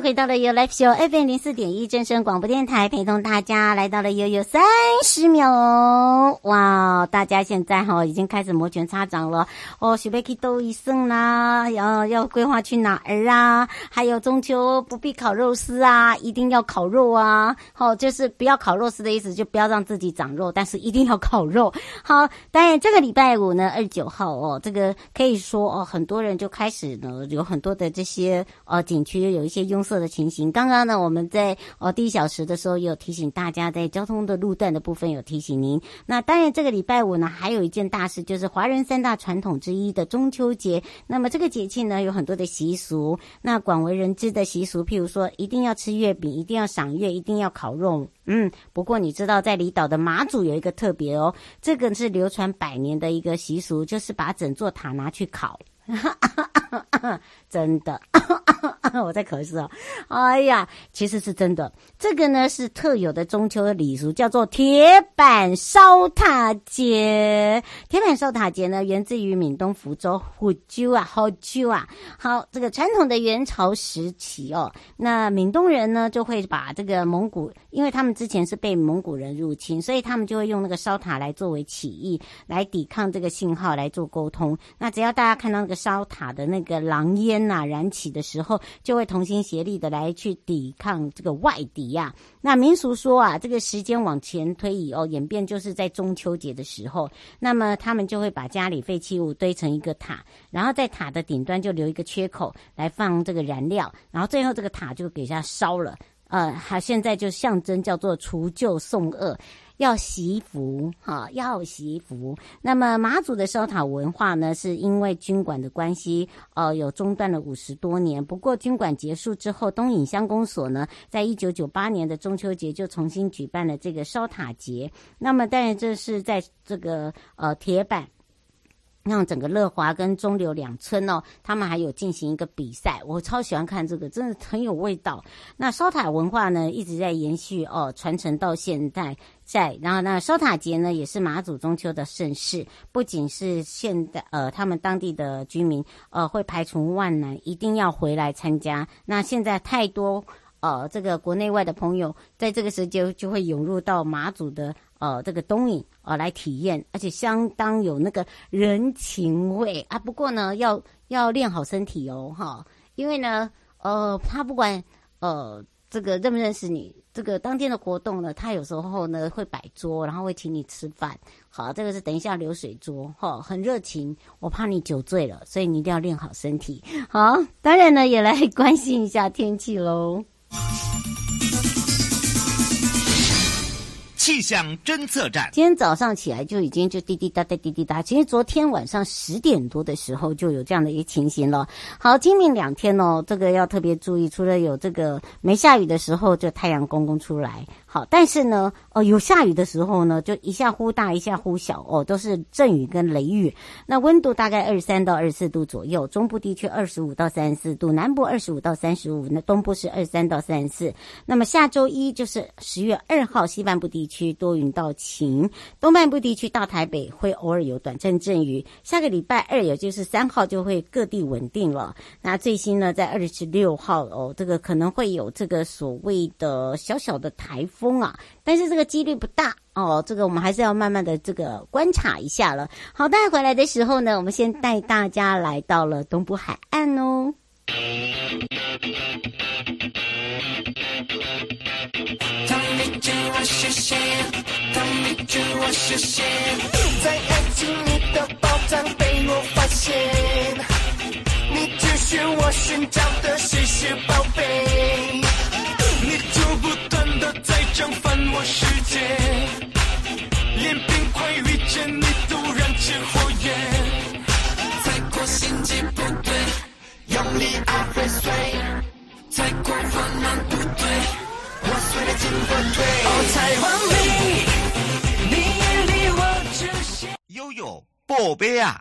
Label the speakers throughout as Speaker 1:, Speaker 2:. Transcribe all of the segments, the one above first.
Speaker 1: 回到了 You Life Show FM 零四点一正声广播电台，陪同大家来到了悠悠三十秒！哇，大家现在哈已经开始摩拳擦掌了哦，准备去兜一生啦，要要规划去哪儿啊？还有中秋不必烤肉丝啊，一定要烤肉啊！好，就是不要烤肉丝的意思，就不要让自己长肉，但是一定要烤肉。好，当然这个礼拜五呢，二九号哦，这个可以说哦，很多人就开始呢，有很多的这些呃景区有一些用。色的情形，刚刚呢，我们在哦第一小时的时候有提醒大家，在交通的路段的部分有提醒您。那当然，这个礼拜五呢，还有一件大事，就是华人三大传统之一的中秋节。那么这个节庆呢，有很多的习俗，那广为人知的习俗，譬如说，一定要吃月饼，一定要赏月，一定要烤肉。嗯，不过你知道，在离岛的马祖有一个特别哦，这个是流传百年的一个习俗，就是把整座塔拿去烤。真的，我在咳嗽。哎呀，其实是真的。这个呢是特有的中秋的礼俗，叫做铁板烧塔节。铁板烧塔节呢，源自于闽东福州福州啊，福州啊。好，这个传统的元朝时期哦，那闽东人呢就会把这个蒙古，因为他们之前是被蒙古人入侵，所以他们就会用那个烧塔来作为起义，来抵抗这个信号来做沟通。那只要大家看到那个烧塔的那个狼烟呐、燃起的时候，就会同心协力的来去抵抗这个外敌呀、啊。那民俗说啊，这个时间往前推移哦，演变就是在中秋节的时候，那么他们就会把家里废弃物堆成一个塔，然后在塔的顶端就留一个缺口来放这个燃料，然后最后这个塔就给它烧了。呃，它现在就象征叫做除旧送恶。要祈福哈，要祈福。那么马祖的烧塔文化呢，是因为军管的关系，呃，有中断了五十多年。不过军管结束之后，东引乡公所呢，在一九九八年的中秋节就重新举办了这个烧塔节。那么当然这是在这个呃铁板。让整个乐华跟中流两村哦，他们还有进行一个比赛，我超喜欢看这个，真的很有味道。那烧塔文化呢，一直在延续哦，传承到现在在。然后那烧塔节呢，也是马祖中秋的盛事，不仅是现在呃，他们当地的居民呃会排除万难，一定要回来参加。那现在太多呃，这个国内外的朋友在这个时间就会涌入到马祖的。呃，这个东引呃来体验，而且相当有那个人情味啊。不过呢，要要练好身体哦，哈，因为呢，呃，他不管呃这个认不认识你，这个当天的活动呢，他有时候呢会摆桌，然后会请你吃饭。好，这个是等一下流水桌，哈，很热情。我怕你酒醉了，所以你一定要练好身体。好，当然呢，也来 关心一下天气喽。
Speaker 2: 气象侦测站，
Speaker 1: 今天早上起来就已经就滴滴答答滴滴答。其实昨天晚上十点多的时候就有这样的一个情形了。好，今明两天哦，这个要特别注意，除了有这个没下雨的时候，就太阳公公出来。好，但是呢，哦，有下雨的时候呢，就一下忽大，一下忽小，哦，都是阵雨跟雷雨。那温度大概二十三到二十四度左右，中部地区二十五到三十四度，南部二十五到三十五，那东部是二十三到三十四。那么下周一就是十月二号，西半部地区多云到晴，东半部地区到台北会偶尔有短暂阵雨。下个礼拜二，也就是三号，就会各地稳定了。那最新呢，在二十六号哦，这个可能会有这个所谓的小小的台风。风啊，但是这个几率不大哦，这个我们还是要慢慢的这个观察一下了。好，带回来的时候呢，我们先带大家来到了东部海岸哦。
Speaker 3: 你知我实现，在爱情里的宝藏被我发现，你只是我寻找的稀世宝贝，不断的在蒸翻我世界，连冰块遇见你都燃起火焰，踩过心机不对，用力爱会碎，踩过不对，我碎了哦，太完美。
Speaker 2: 悠悠，宝贝啊！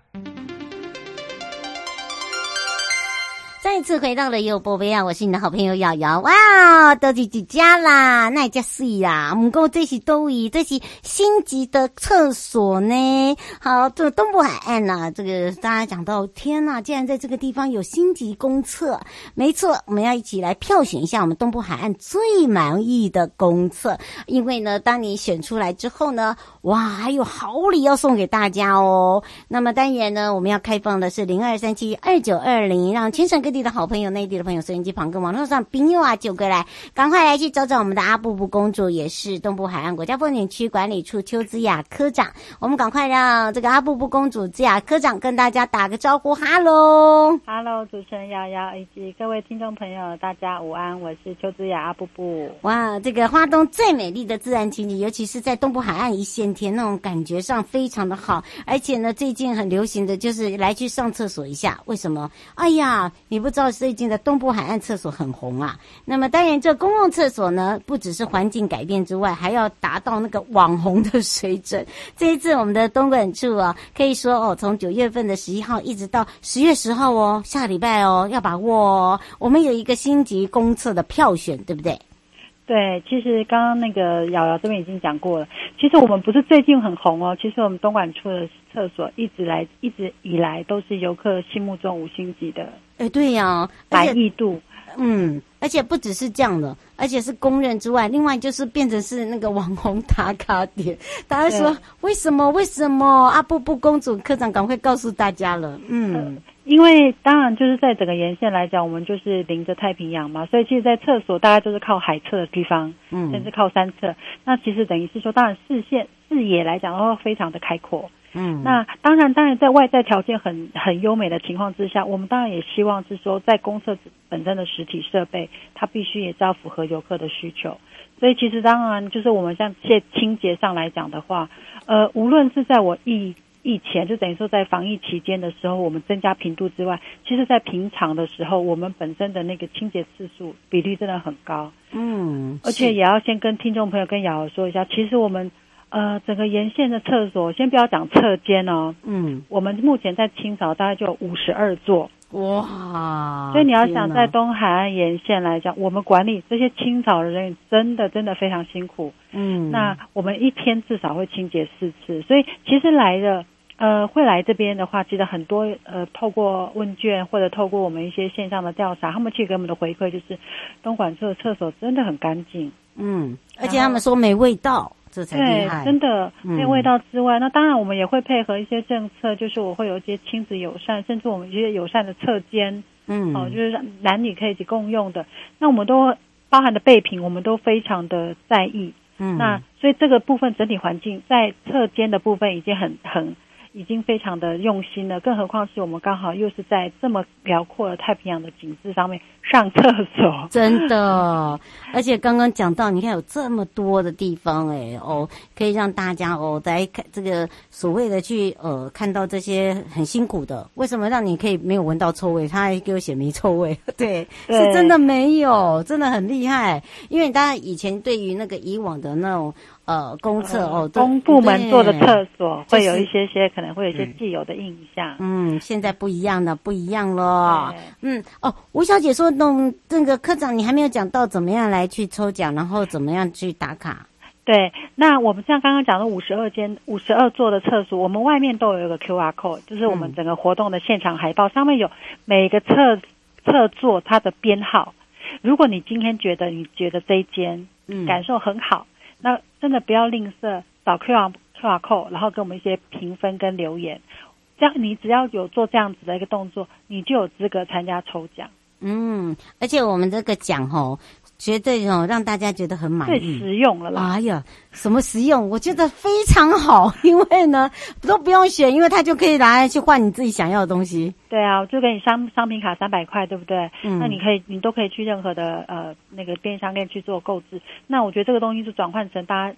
Speaker 1: 再次回到了悠悠宝贝啊！我是你的好朋友瑶瑶哇，到底几家啦？那家是呀，不过这是都以这是星级的厕所呢。好，这个东部海岸呐、这个大家讲到，天呐，竟然在这个地方有星级公厕，没错，我们要一起来票选一下我们东部海岸最满意的公厕。因为呢，当你选出来之后呢，哇，还有好礼要送给大家哦。那么当然呢，我们要开放的是零二三七二九二零，让全省各地的好朋友、内地的朋友、收音机旁跟网络上朋友啊，就过来，赶快来去找找我们的阿布布公主，也是东部海岸国家风景区管理处邱子雅科长。我们赶快让这个阿布布公主子雅科长跟大家打个招呼，哈喽，
Speaker 4: 哈喽，主持人瑶瑶以及各位听众朋友，大家午安，我是邱子雅阿布布。
Speaker 1: 哇，这个花东最美丽的自然情景，尤其是在东部海岸一线天，那种感觉上非常的好。而且呢，最近很流行的就是来去上厕所一下，为什么？哎呀，你。不知道最近的东部海岸厕所很红啊。那么当然，这公共厕所呢，不只是环境改变之外，还要达到那个网红的水准。这一次我们的东管处啊，可以说哦，从九月份的十一号一直到十月十号哦，下礼拜哦，要把握哦。我们有一个星级公厕的票选，对不对？
Speaker 4: 对，其实刚刚那个瑶瑶这边已经讲过了。其实我们不是最近很红哦，其实我们东莞处的厕所一直来一直以来都是游客心目中五星级的。
Speaker 1: 哎，对呀、啊，
Speaker 4: 满意度，
Speaker 1: 嗯，而且不只是这样的，而且是公认之外，另外就是变成是那个网红打卡点。大家说为什么？为什么？阿布布公主科长赶快告诉大家了，嗯。呃
Speaker 4: 因为当然就是在整个沿线来讲，我们就是临着太平洋嘛，所以其实，在厕所大概就是靠海侧的地方，嗯，甚至靠山侧。那其实等于是说，当然视线视野来讲的话，非常的开阔，嗯。那当然，当然在外在条件很很优美的情况之下，我们当然也希望是说，在公厕本身的实体设备，它必须也是要符合游客的需求。所以其实当然就是我们像在清洁上来讲的话，呃，无论是在我疫。疫前就等于说，在防疫期间的时候，我们增加频度之外，其实，在平常的时候，我们本身的那个清洁次数比例真的很高。嗯，而且也要先跟听众朋友跟瑶瑶说一下，其实我们呃整个沿线的厕所，先不要讲侧间哦，嗯，我们目前在清扫大概就五十二座。哇！所以你要想在东海岸沿线来讲，我们管理这些清扫的人员真的真的非常辛苦。嗯，那我们一天至少会清洁四次，所以其实来的呃会来这边的话，其实很多呃透过问卷或者透过我们一些线上的调查，他们去给我们的回馈就是东管处的厕所真的很干净。嗯，
Speaker 1: 而且他们说没味道。这才厉害。
Speaker 4: 对，真的没有味道之外，嗯，那当然我们也会配合一些政策，就是我会有一些亲子友善，甚至我们一些友善的侧间，嗯，哦，就是男女可以一起共用的。那我们都包含的备品，我们都非常的在意。嗯，那所以这个部分整体环境在侧间的部分已经很很。已经非常的用心了，更何况是我们刚好又是在这么辽阔的太平洋的景致上面上厕所，
Speaker 1: 真的。而且刚刚讲到，你看有这么多的地方，哎哦，可以让大家哦来看这个所谓的去呃看到这些很辛苦的，为什么让你可以没有闻到臭味？他还给我写没臭味，对，对是真的没有，真的很厉害。因为大家以前对于那个以往的那种。呃，公厕哦，
Speaker 4: 公部门做的厕所会有一些些，可能会有一些既有的印象。
Speaker 1: 嗯，现在不一样了，不一样了。嗯，哦，吴小姐说，弄那个科长，你还没有讲到怎么样来去抽奖，然后怎么样去打卡？
Speaker 4: 对，那我们像刚刚讲的五十二间、五十二座的厕所，我们外面都有一个 QR code，就是我们整个活动的现场海报，上面有每个厕厕座它的编号。如果你今天觉得你觉得这一间嗯感受很好。那真的不要吝啬，找 QR QR code，然后给我们一些评分跟留言，这样你只要有做这样子的一个动作，你就有资格参加抽奖。
Speaker 1: 嗯，而且我们这个奖吼，绝对哦，让大家觉得很满意，
Speaker 4: 最实用了啦。
Speaker 1: 哎呀，什么实用？我觉得非常好，因为呢 都不用选，因为它就可以拿来去换你自己想要的东西。
Speaker 4: 对啊，我就给你商商品卡三百块，对不对？
Speaker 1: 嗯，
Speaker 4: 那你可以，你都可以去任何的呃那个便利商店去做购置。那我觉得这个东西是转换成大家，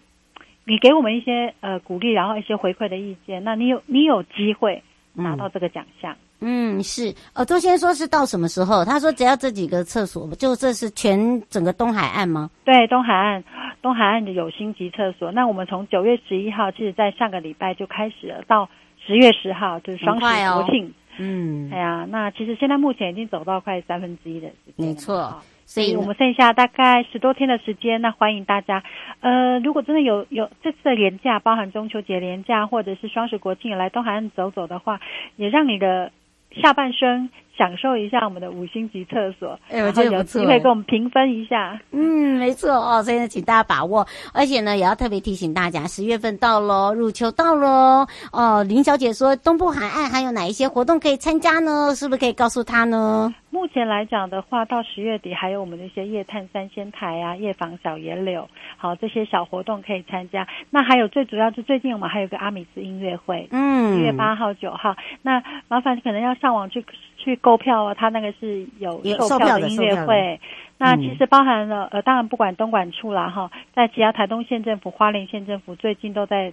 Speaker 4: 你给我们一些呃鼓励，然后一些回馈的意见，那你有你有机会拿到这个奖项。嗯
Speaker 1: 嗯，是，呃，周先说是到什么时候？他说只要这几个厕所，就这是全整个东海岸吗？
Speaker 4: 对，东海岸，东海岸的有星级厕所。那我们从九月十一号，其实在上个礼拜就开始了，到十月十号就是双十国庆。哦、嗯，哎呀，那其实现在目前已经走到快三分之一的时间。
Speaker 1: 没错。
Speaker 4: 所以我们剩下大概十多天的时间，那欢迎大家。呃，如果真的有有这次的连假，包含中秋节连假或者是双十国庆来东海岸走走的话，也让你的下半身。享受一下我们的五星级厕所，哎，我觉得有机会给我们评分一下。
Speaker 1: 嗯，没错哦，所以呢，请大家把握，而且呢，也要特别提醒大家，十月份到喽，入秋到喽。哦，林小姐说，东部海岸还有哪一些活动可以参加呢？是不是可以告诉她呢？
Speaker 4: 目前来讲的话，到十月底还有我们的一些夜探三仙台啊，夜访小野柳，好，这些小活动可以参加。那还有最主要是最近我们还有个阿米斯音乐会，嗯，一月八号、九号。那麻烦你可能要上网去去购票啊，他那个是有售票的音乐会。那其实包含了呃，当然不管东莞处啦哈，在其他台东县政府、花莲县政府最近都在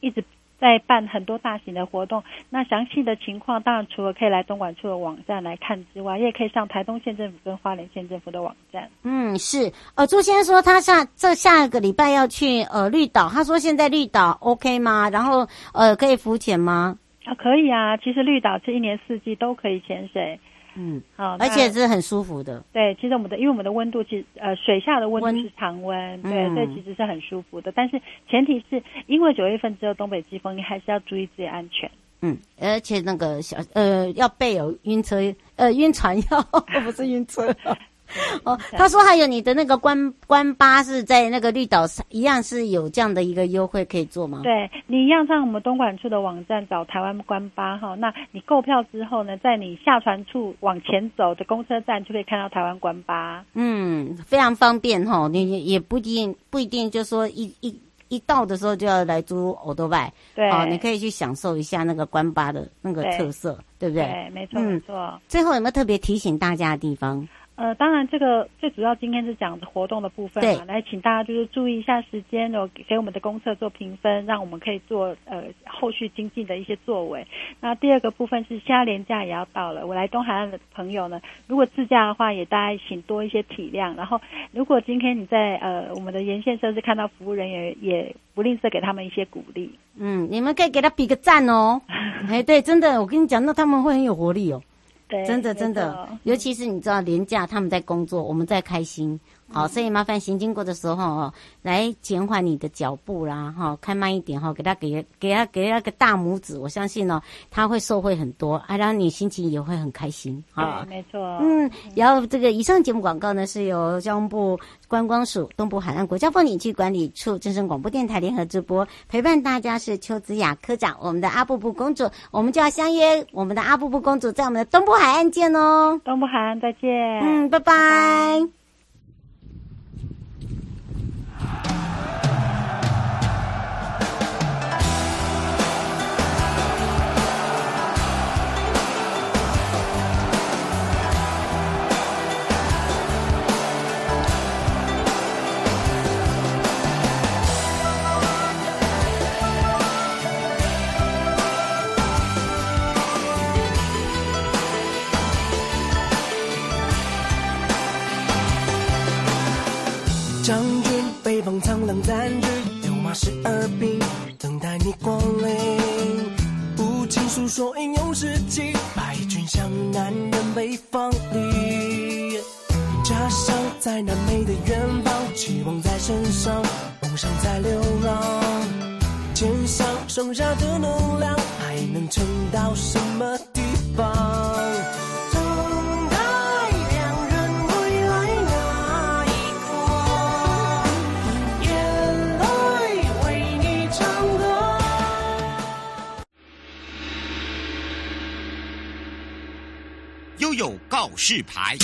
Speaker 4: 一直。在办很多大型的活动，那详细的情况当然除了可以来东莞处的网站来看之外，也可以上台东县政府跟花莲县政府的网站。
Speaker 1: 嗯，是。呃，朱先生说他下这下个礼拜要去呃绿岛，他说现在绿岛 OK 吗？然后呃可以浮潜吗？
Speaker 4: 啊，可以啊。其实绿岛是一年四季都可以潜水。
Speaker 1: 嗯，好，而且是很舒服的。
Speaker 4: 对，其实我们的，因为我们的温度其实呃水下的温度是常温，温对，所以其实是很舒服的。但是前提是因为九月份只有东北季风，你还是要注意自己安全。
Speaker 1: 嗯，而且那个小呃要备有晕车呃晕船药，不是晕车。哦，他说还有你的那个关关巴是在那个绿岛上一样是有这样的一个优惠可以做吗？
Speaker 4: 对，你一样上我们东莞处的网站找台湾关巴哈，那你购票之后呢，在你下船处往前走的公车站就可以看到台湾关巴。
Speaker 1: 嗯，非常方便哈，你也不一定不一定就说一一一到的时候就要来租欧多拜，
Speaker 4: 对，
Speaker 1: 哦，你可以去享受一下那个关巴的那个特色，对，对不对？
Speaker 4: 对，没错没错。
Speaker 1: 最后有没有特别提醒大家的地方？
Speaker 4: 呃，当然，这个最主要今天是讲活动的部分嘛，来请大家就是注意一下时间，哦，给我们的公厕做评分，让我们可以做呃后续经济的一些作为。那第二个部分是，现在连假也要到了，我来东海岸的朋友呢，如果自驾的话，也大家请多一些体谅。然后，如果今天你在呃我们的沿线设施看到服务人员，也不吝啬给他们一些鼓励。
Speaker 1: 嗯，你们可以给他比个赞哦。哎，对，真的，我跟你讲，那他们会很有活力哦。
Speaker 4: 对，
Speaker 1: 真的真的，尤其是你知道，廉价他们在工作，我们在开心。好，所以麻烦行经过的时候哦，来减缓你的脚步啦，哈，开慢一点哈，给他给给他给他个大拇指，我相信呢，他会受惠很多，啊，让你心情也会很开心啊。
Speaker 4: 没错，
Speaker 1: 嗯，然后这个以上节目广告呢，是由交通部观光署东部海岸国家风景区管理处、正声广播电台联合直播，陪伴大家是邱子雅科长，我们的阿布布公主，我们就要相约我们的阿布布公主在我们的东部海岸见哦，
Speaker 4: 东部海岸再见，
Speaker 1: 嗯，拜拜。拜拜。
Speaker 3: 苍狼占据，六马十二兵，等待你光临。无情诉说英勇事迹，败军向南人北方里。家乡在南美的远方，期望在身上，梦想在流浪。肩上剩下的能量，还能撑到什么地方？
Speaker 2: 有告示牌。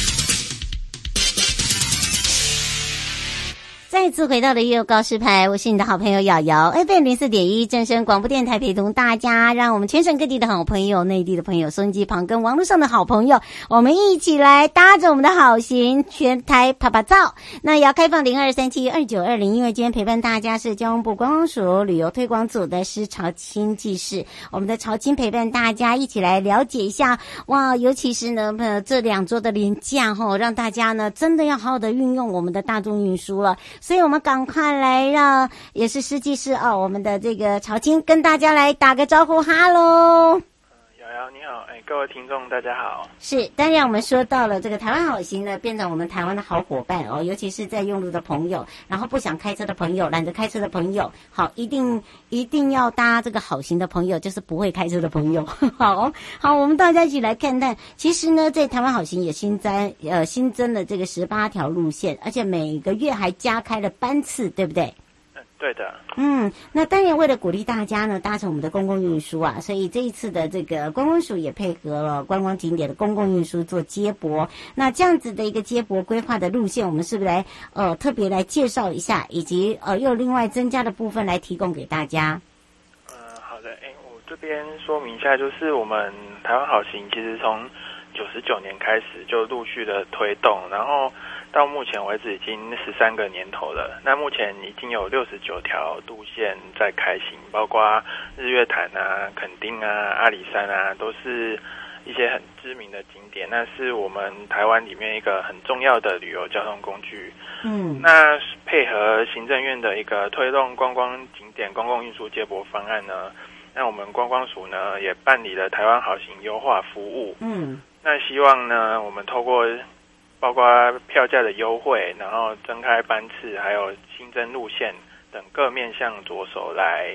Speaker 1: 再次回到了悠悠告示牌，我是你的好朋友瑶瑶，FM 零四点一正声广播电台，陪同大家，让我们全省各地的好朋友、内地的朋友、收音机旁跟网络上的好朋友，我们一起来搭着我们的好行，全台啪啪照。那也要开放零二三七二九二零，因为今天陪伴大家是交通部观光署旅游推广组的施朝清技师，我们的朝清陪伴大家一起来了解一下哇，尤其是呢，呃，这两周的廉价哈，让大家呢真的要好好的运用我们的大众运输了。所以，我们赶快来让也是施技师哦，我们的这个曹青跟大家来打个招呼，哈
Speaker 5: 喽。你好，哎，各位听众大家好。
Speaker 1: 是，当然我们说到了这个台湾好行呢，变成我们台湾的好伙伴哦，尤其是在用路的朋友，然后不想开车的朋友，懒得开车的朋友，好，一定一定要搭这个好行的朋友，就是不会开车的朋友。好好，我们大家一起来看看，其实呢，在台湾好行也新增呃新增了这个十八条路线，而且每个月还加开了班次，对不对？
Speaker 5: 对的，
Speaker 1: 嗯，那当然为了鼓励大家呢，搭乘我们的公共运输啊，所以这一次的这个观光署也配合了观光景点的公共运输做接驳。那这样子的一个接驳规划的路线，我们是不是来呃特别来介绍一下，以及呃又另外增加的部分来提供给大家？
Speaker 5: 嗯，好的，哎，我这边说明一下，就是我们台湾好行其实从九十九年开始就陆续的推动，然后。到目前为止已经十三个年头了。那目前已经有六十九条路线在开行，包括日月潭啊、垦丁啊、阿里山啊，都是一些很知名的景点。那是我们台湾里面一个很重要的旅游交通工具。嗯，那配合行政院的一个推动观光景点公共运输接驳方案呢，那我们观光署呢也办理了台湾好行优化服务。嗯，那希望呢我们透过包括票价的优惠，然后增开班次，还有新增路线等各面向着手来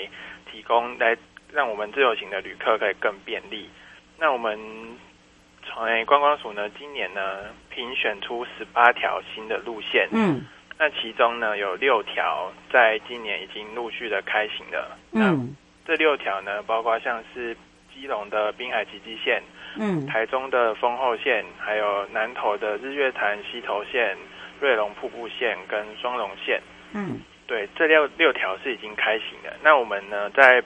Speaker 5: 提供，来让我们自由行的旅客可以更便利。那我们从观光署呢，今年呢评选出十八条新的路线，嗯，那其中呢有六条在今年已经陆续的开行了，嗯，这六条呢包括像是基隆的滨海奇迹线。嗯，台中的丰后线，还有南投的日月潭溪头线、瑞龙瀑布线跟双龙线。嗯，对，这六六条是已经开行的。那我们呢，在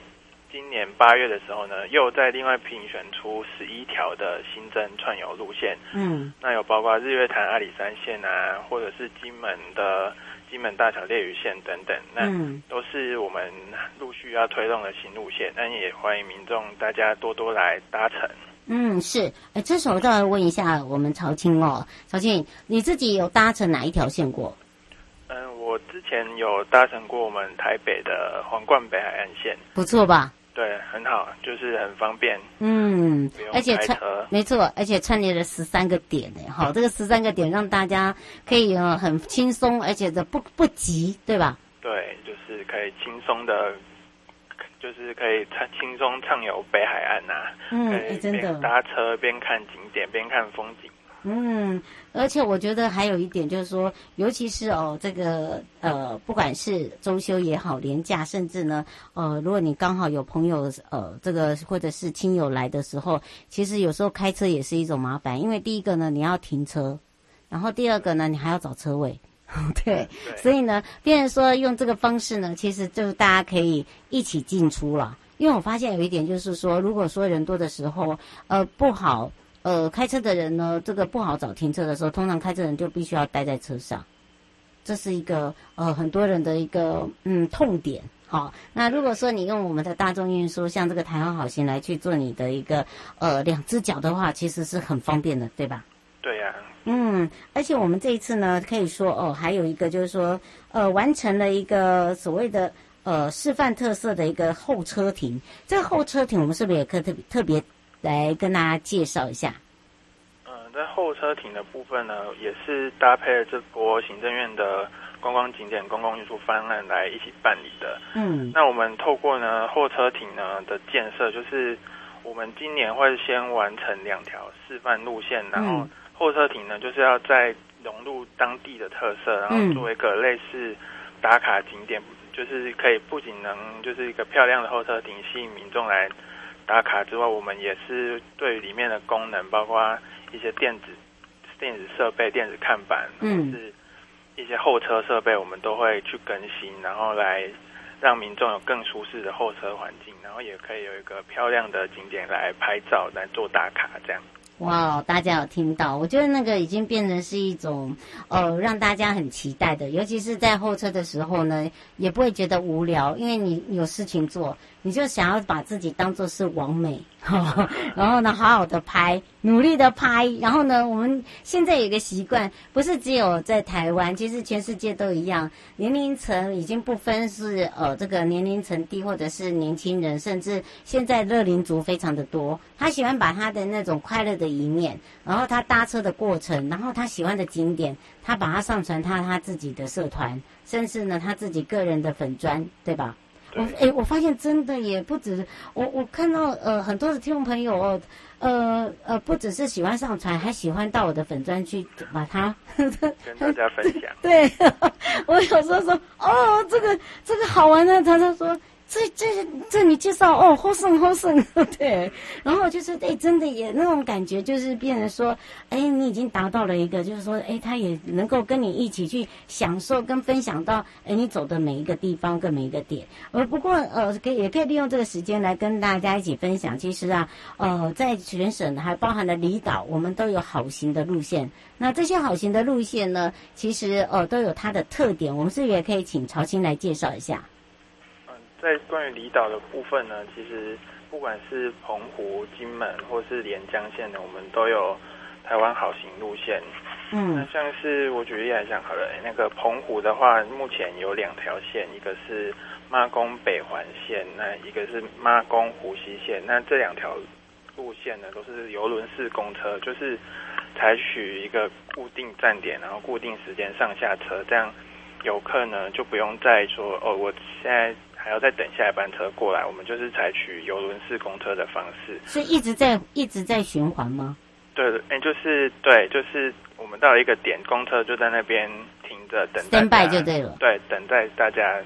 Speaker 5: 今年八月的时候呢，又在另外评选出十一条的新增串游路线。嗯，那有包括日月潭阿里山线啊，或者是金门的金门大桥烈屿线等等。那都是我们陆续要推动的新路线。那也欢迎民众大家多多来搭乘。
Speaker 1: 嗯，是，哎，这时候再来问一下我们曹青哦，曹青，你自己有搭乘哪一条线过？
Speaker 5: 嗯，我之前有搭乘过我们台北的皇冠北海岸线，
Speaker 1: 不错吧？
Speaker 5: 对，很好，就是很方便。
Speaker 1: 嗯，而且串，没错，而且串联了十三个点呢，好，这个十三个点让大家可以呃很轻松，而且的不不急，对吧？
Speaker 5: 对，就是可以轻松的。就是可以畅轻松畅游北海岸呐、啊，嗯，可以边搭车边看景点边看风景。
Speaker 1: 嗯，而且我觉得还有一点就是说，尤其是哦，这个呃，不管是周休也好，连假，甚至呢，呃，如果你刚好有朋友呃，这个或者是亲友来的时候，其实有时候开车也是一种麻烦，因为第一个呢，你要停车，然后第二个呢，你还要找车位。对，所以呢，变成说用这个方式呢，其实就是大家可以一起进出了。因为我发现有一点就是说，如果说人多的时候，呃，不好，呃，开车的人呢，这个不好找停车的时候，通常开车人就必须要待在车上，这是一个呃很多人的一个嗯痛点。好，那如果说你用我们的大众运输，像这个台湾好行来去做你的一个呃两只脚的话，其实是很方便的，对吧？
Speaker 5: 对呀、啊。
Speaker 1: 嗯，而且我们这一次呢，可以说哦，还有一个就是说，呃，完成了一个所谓的呃示范特色的一个候车亭。这个候车亭，我们是不是也可以特别特别来跟大家介绍一下？
Speaker 5: 嗯，在候车亭的部分呢，也是搭配了这波行政院的观光景点公共运输方案来一起办理的。嗯，那我们透过呢候车亭呢的建设，就是我们今年会先完成两条示范路线，然后。候车亭呢，就是要在融入当地的特色，然后做一个类似打卡景点，嗯、就是可以不仅能就是一个漂亮的候车亭吸引民众来打卡之外，我们也是对里面的功能，包括一些电子电子设备、电子看板，或是一些候车设备，我们都会去更新，然后来让民众有更舒适的候车环境，然后也可以有一个漂亮的景点来拍照、来做打卡这样。
Speaker 1: 哇，大家有听到？我觉得那个已经变成是一种，呃，让大家很期待的，尤其是在候车的时候呢，也不会觉得无聊，因为你有事情做。你就想要把自己当做是网美，然后呢，好好的拍，努力的拍，然后呢，我们现在有一个习惯，不是只有在台湾，其实全世界都一样，年龄层已经不分是呃这个年龄层低或者是年轻人，甚至现在乐龄族非常的多，他喜欢把他的那种快乐的一面，然后他搭车的过程，然后他喜欢的景点，他把它上传他他自己的社团，甚至呢他自己个人的粉专，对吧？我哎、欸，我发现真的也不止我，我看到呃很多的听众朋友哦，呃呃，不只是喜欢上传，还喜欢到我的粉专去把它
Speaker 5: 跟大家分享。
Speaker 1: 对，我有时候说哦，这个这个好玩的，他就说。这这这你介绍哦，好胜好胜，对，然后就是哎，真的也那种感觉，就是变成说，哎，你已经达到了一个，就是说，哎，他也能够跟你一起去享受跟分享到，哎，你走的每一个地方跟每一个点。呃，不过呃，可以也可以利用这个时间来跟大家一起分享。其实啊，呃，在全省还包含了离岛，我们都有好行的路线。那这些好行的路线呢，其实呃都有它的特点。我们是不是也可以请曹青来介绍一下？
Speaker 5: 在关于离岛的部分呢，其实不管是澎湖、金门或是连江县的，我们都有台湾好行路线。嗯，那像是我举例来讲好了，那个澎湖的话，目前有两条线，一个是妈宫北环线，那一个是妈宫湖西线。那这两条路线呢，都是游轮式公车，就是采取一个固定站点，然后固定时间上下车，这样游客呢就不用再说哦，我现在。还要再等下一班车过来，我们就是采取游轮式公车的方式，
Speaker 1: 是一直在一直在循环吗？
Speaker 5: 对，哎、欸，就是对，就是我们到了一个点，公车就在那边停着等待，
Speaker 1: 等待就对了。
Speaker 5: 对，等待大家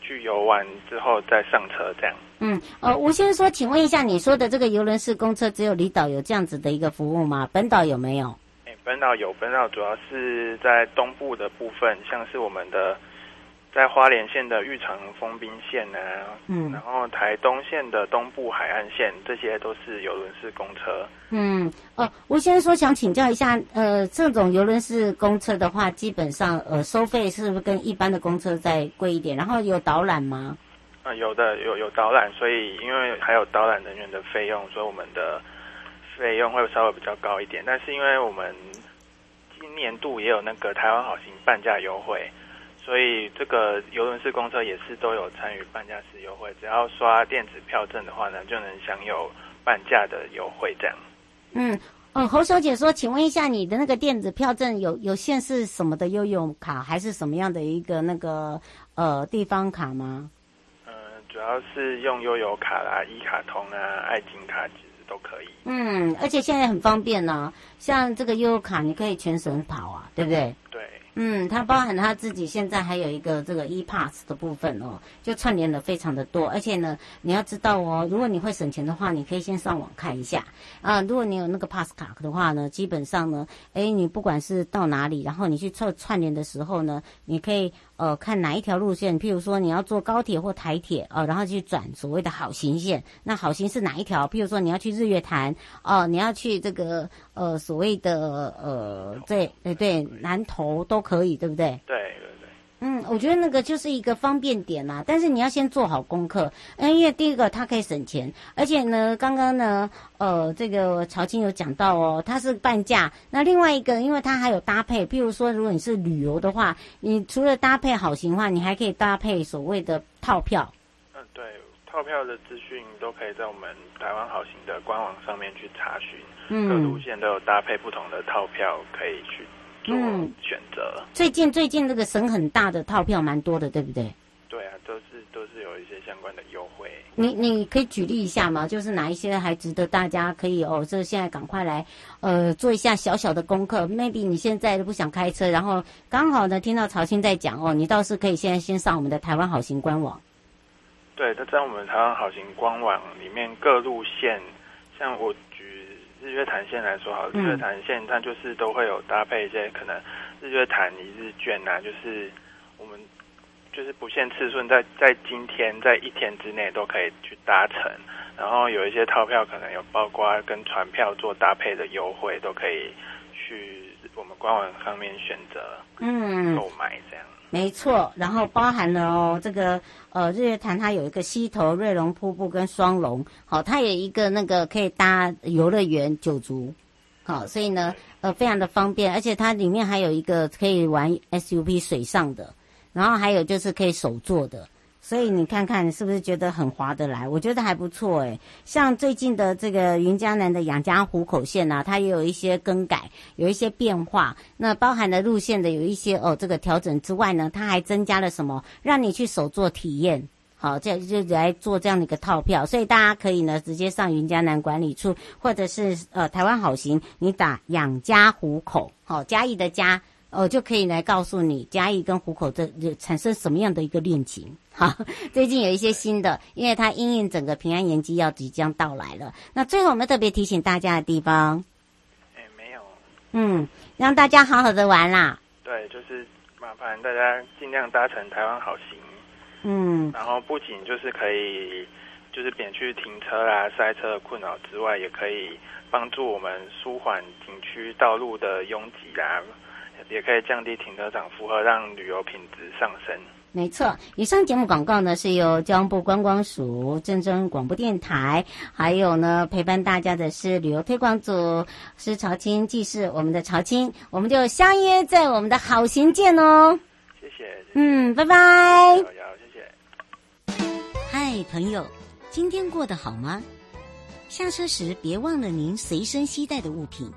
Speaker 5: 去游玩之后再上车这样。
Speaker 1: 嗯，呃，吴先生说，请问一下，你说的这个游轮式公车只有离岛有这样子的一个服务吗？本岛有没有？
Speaker 5: 哎、欸，本岛有，本岛主要是在东部的部分，像是我们的。在花莲县的玉长丰滨线呢，嗯，然后台东县的东部海岸线，这些都是游轮式公车。
Speaker 1: 嗯，哦，吴先生说想请教一下，呃，这种游轮式公车的话，基本上呃收费是不是跟一般的公车再贵一点？然后有导览吗？
Speaker 5: 啊、呃，有的，有有导览，所以因为还有导览人员的费用，所以我们的费用会稍微比较高一点。但是因为我们今年度也有那个台湾好行半价优惠。所以这个游轮式公车也是都有参与半价式优惠，只要刷电子票证的话呢，就能享有半价的优惠。这样。嗯，
Speaker 1: 嗯，侯小姐说，请问一下，你的那个电子票证有有限是什么的悠游卡，还是什么样的一个那个呃地方卡吗？
Speaker 5: 嗯、呃，主要是用悠游卡啦、一卡通啊、爱金卡，其实都可以。
Speaker 1: 嗯，而且现在很方便呢、啊，像这个悠游卡，你可以全省跑啊，对不对？
Speaker 5: 对。
Speaker 1: 嗯，它包含他自己现在还有一个这个 e-pass 的部分哦，就串联的非常的多，而且呢，你要知道哦，如果你会省钱的话，你可以先上网看一下啊、如果你有那个 pass 卡的话呢，基本上呢，哎，你不管是到哪里，然后你去串串联的时候呢，你可以呃看哪一条路线，譬如说你要坐高铁或台铁哦、然后去转所谓的好行线，那好行是哪一条？譬如说你要去日月潭哦、你要去这个呃所谓的呃对对对南投都。可以，对不对？
Speaker 5: 对对对。
Speaker 1: 嗯，我觉得那个就是一个方便点啦，但是你要先做好功课。嗯，因为第一个它可以省钱，而且呢，刚刚呢，呃，这个曹青有讲到哦，它是半价。那另外一个，因为它还有搭配，譬如说，如果你是旅游的话，你除了搭配好行的话，你还可以搭配所谓的套票。
Speaker 5: 嗯，对，套票的资讯都可以在我们台湾好行的官网上面去查询。嗯，各路线都有搭配不同的套票可以去。嗯，选择
Speaker 1: 最近最近这个省很大的套票蛮多的，对不对？
Speaker 5: 对啊，都是都是有一些相关的优惠。
Speaker 1: 你你可以举例一下吗？就是哪一些还值得大家可以哦？这现在赶快来呃做一下小小的功课。Maybe 你现在都不想开车，然后刚好呢听到曹青在讲哦，你倒是可以现在先上我们的台湾好行官网。
Speaker 5: 对，它在我们台湾好行官网里面各路线，像我。日月潭线来说好，日月潭线它就是都会有搭配一些可能日月潭一日券啊，就是我们就是不限次数，在在今天在一天之内都可以去搭乘，然后有一些套票可能有包括跟船票做搭配的优惠，都可以去我们官网上面选择嗯购买这样。
Speaker 1: 没错，然后包含了哦，这个呃日月潭它有一个溪头瑞龙瀑布跟双龙，好，它有一个那个可以搭游乐园九族，好，所以呢呃非常的方便，而且它里面还有一个可以玩 SUP 水上的，然后还有就是可以手做的。所以你看看，是不是觉得很划得来？我觉得还不错诶。像最近的这个云嘉南的养家湖口线呐、啊，它也有一些更改，有一些变化。那包含了路线的有一些哦，这个调整之外呢，它还增加了什么？让你去手作体验。好，这就来做这样的一个套票。所以大家可以呢，直接上云嘉南管理处，或者是呃台湾好行，你打养家糊口，好，嘉义的嘉。哦，就可以来告诉你嘉义跟湖口这产生什么样的一个恋情。好，最近有一些新的，因为它因应整个平安延机要即将到来了。那最后我们特别提醒大家的地方，
Speaker 5: 哎，没有，
Speaker 1: 嗯，让大家好好的玩啦。
Speaker 5: 对，就是麻烦大家尽量搭乘台湾好行。嗯，然后不仅就是可以就是免去停车啊、塞车的困扰之外，也可以帮助我们舒缓景区道路的拥挤啊。也可以降低停车场负荷，让旅游品质上升。
Speaker 1: 没错，以上节目广告呢是由交通部观光署、正声广播电台，还有呢陪伴大家的是旅游推广组，是曹青技师，我们的曹青，我们就相约在我们的好行见哦。
Speaker 5: 谢谢。谢谢
Speaker 1: 嗯，拜拜。
Speaker 5: 谢谢。
Speaker 1: 嗨，朋友，今天过得好吗？下车时别忘了您随身携带的物品。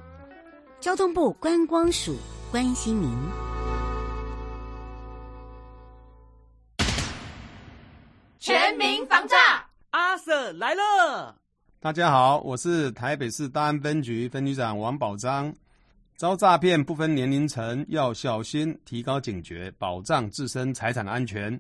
Speaker 1: 交通部观光署。关心您，
Speaker 6: 全民防诈，阿 Sir 来了。
Speaker 7: 大家好，我是台北市大安分局分局长王宝章。遭诈骗不分年龄层，要小心，提高警觉，保障自身财产的安全，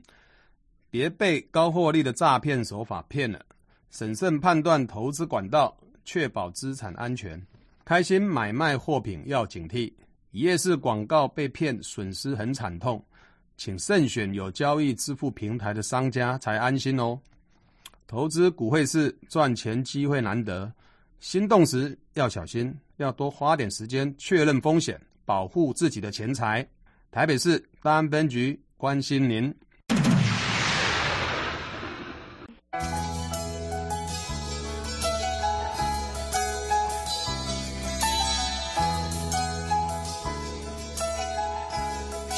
Speaker 7: 别被高获利的诈骗手法骗了。审慎判断投资管道，确保资产安全。开心买卖货品要警惕。一页式广告被骗，损失很惨痛，请慎选有交易支付平台的商家才安心哦。投资股汇市赚钱机会难得，心动时要小心，要多花点时间确认风险，保护自己的钱财。台北市大安分局关心您。